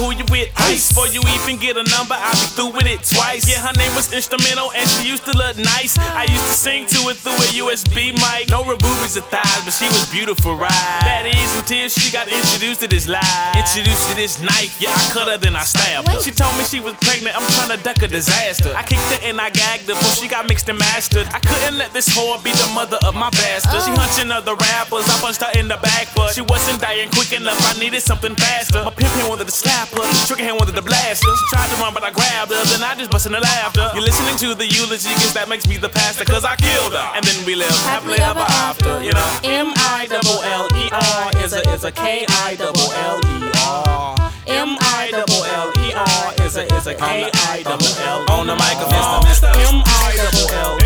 who you with. Ice. Before you even get a number, I'll be through with it twice. Yeah, her name was instrumental and she used to look nice. I used to sing to it through a USB mic. No boobies or thighs, but she was beautiful, right? That is until she got introduced to this life. Introduced to this knife, yeah, I cut her, then I stabbed her. She told me she was pregnant, I'm trying to duck a disaster. I kicked her and I gagged her before she got mixed and mastered. I couldn't let this whore be the mother of my bastard. She hunching other rappers, I punched her in the back, but she wasn't dying quick enough. I needed something faster. My pimp hand wanted to slap her, trigger hand wanted to blast her. She tried to run, but I grabbed her, then I just busted her laughter. You're listening to the eulogy, cause that makes me the pastor, cause I killed her. And then we lived happily ever after, you know. M I double L E R is a is a K I double L E R. M I double L E R is a is a K I double L on the microphone. M I double L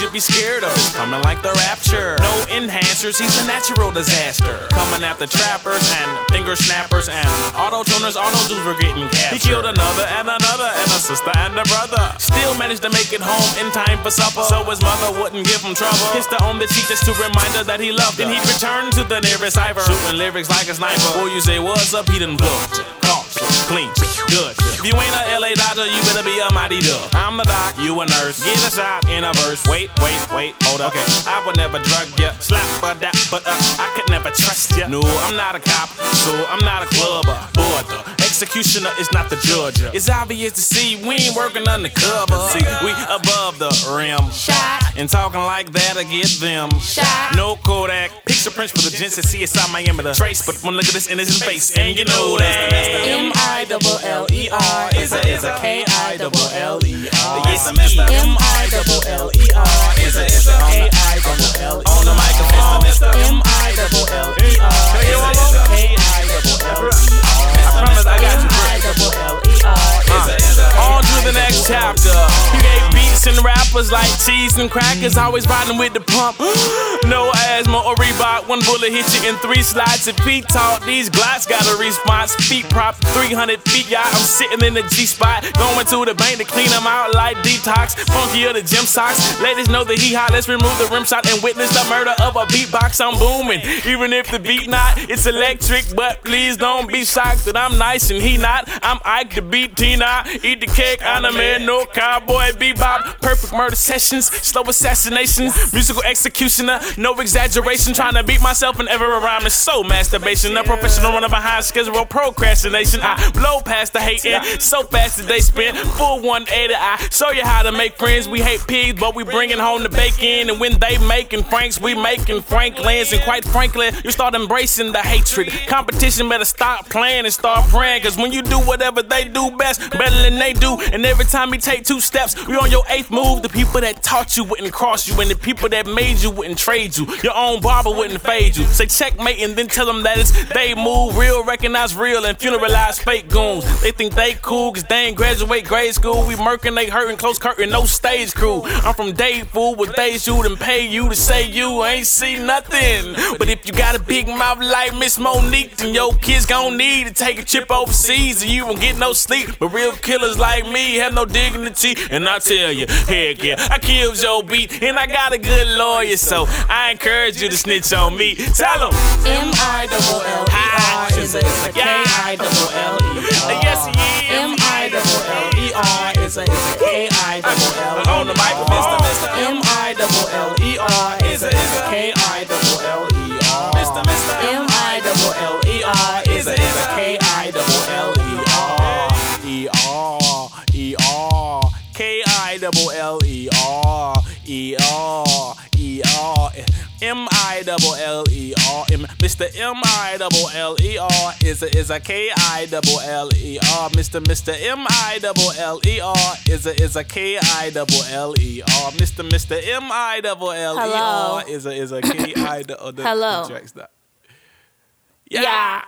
should be scared of. Coming like the rapture. No enhancers, he's a natural disaster. Coming after trappers and finger snappers and auto tuners, auto dudes were getting captured. He killed another and another and a sister and a brother. Still managed to make it home in time for supper. So his mother wouldn't give him trouble. Kissed her on the cheek just to remind her that he loved her. Then he'd return to the nearest cipher, shooting lyrics like a sniper. Boy, you say what's up, he done blew. Clean, good. If you ain't a LA doctor, you better be a mighty duck. I'm the doc, you a nurse. Get a shot in a verse. Wait, wait, wait, hold up. Okay, I would never drug ya, slap but that, but uh, I could never trust ya. No, I'm not a cop, so I'm not a clubber. The executioner is not the judge. It's obvious to see we ain't working undercover. See, we above the rim. Shot. And talking like that, I get them. Shot. No Kodak. Picture prints for the gents that see inside Miami the trace. But one look at this innocent face, and you know that. M I double L E R is a is a K I double L E R. Yes. M I double L E R is a is a K I double L E R. On the microphone, Mr. M I double L E R rappers like cheese and crackers, always riding with the pump. no asthma or Reebok, one bullet hit you in three slides. If Pete taught these glocks got a response. Feet prop 300 feet, yeah, I'm sitting in the G spot. Going to the bank to clean them out like detox. Funky of the gym socks. Ladies know that he hot, let's remove the rim shot and witness the murder of a beatbox. I'm booming. Even if the beat not, it's electric, but please don't be shocked that I'm nice and he not. I'm Ike the beat Tina. Eat the cake, I'm a man, no cowboy bebop. Perfect murder sessions, slow assassinations, musical executioner, no exaggeration. Trying to beat myself and ever rhyme is so masturbation. A professional runner behind schedule procrastination. I blow past the hating so fast that they spin full 180. I show you how to make friends. We hate pigs, but we bringing home the bacon. And when they making Franks, we making Franklins. And quite frankly, you start embracing the hatred. Competition better stop playing and start praying. Cause when you do whatever they do best, better than they do. And every time you take two steps, we on your eighth move. The people that taught you wouldn't cross you, and the people that made you wouldn't trade you. Your own barber wouldn't fade you. Say checkmate and then tell them that it's they move. Real recognize real and funeralize fake goons. They think they cool cause they ain't graduate grade school. We murking, they hurting, close curtain, no stage crew. I'm from Dave Fool with they shoot and pay you to say you ain't see nothing. But if you got a big mouth like Miss Monique, then your kids gon' need to take a trip overseas and you won't get no sleep. But real killers like me have no dignity. And I tell you, heck yeah, I killed your beat and I got a good lawyer. So I encourage you to snitch on me. Tell them. M I double L E R is a K I double L E R. Yes, he is. M I double L E R is a is a K I double L E R. On the mic Mr. Mr. M I double L E R is a is a K I double L E R. Mr. Mr. M I double L E R is a is a K I double L E R. E R E R K I double L E R M I double L E R Mr. M I double L E R is a is a K I double L E R Mr. Mr. M I double L E R is a is a K I double L E R Mr. Mr. M I double L E. R is a is a K I double Hello. Yeah.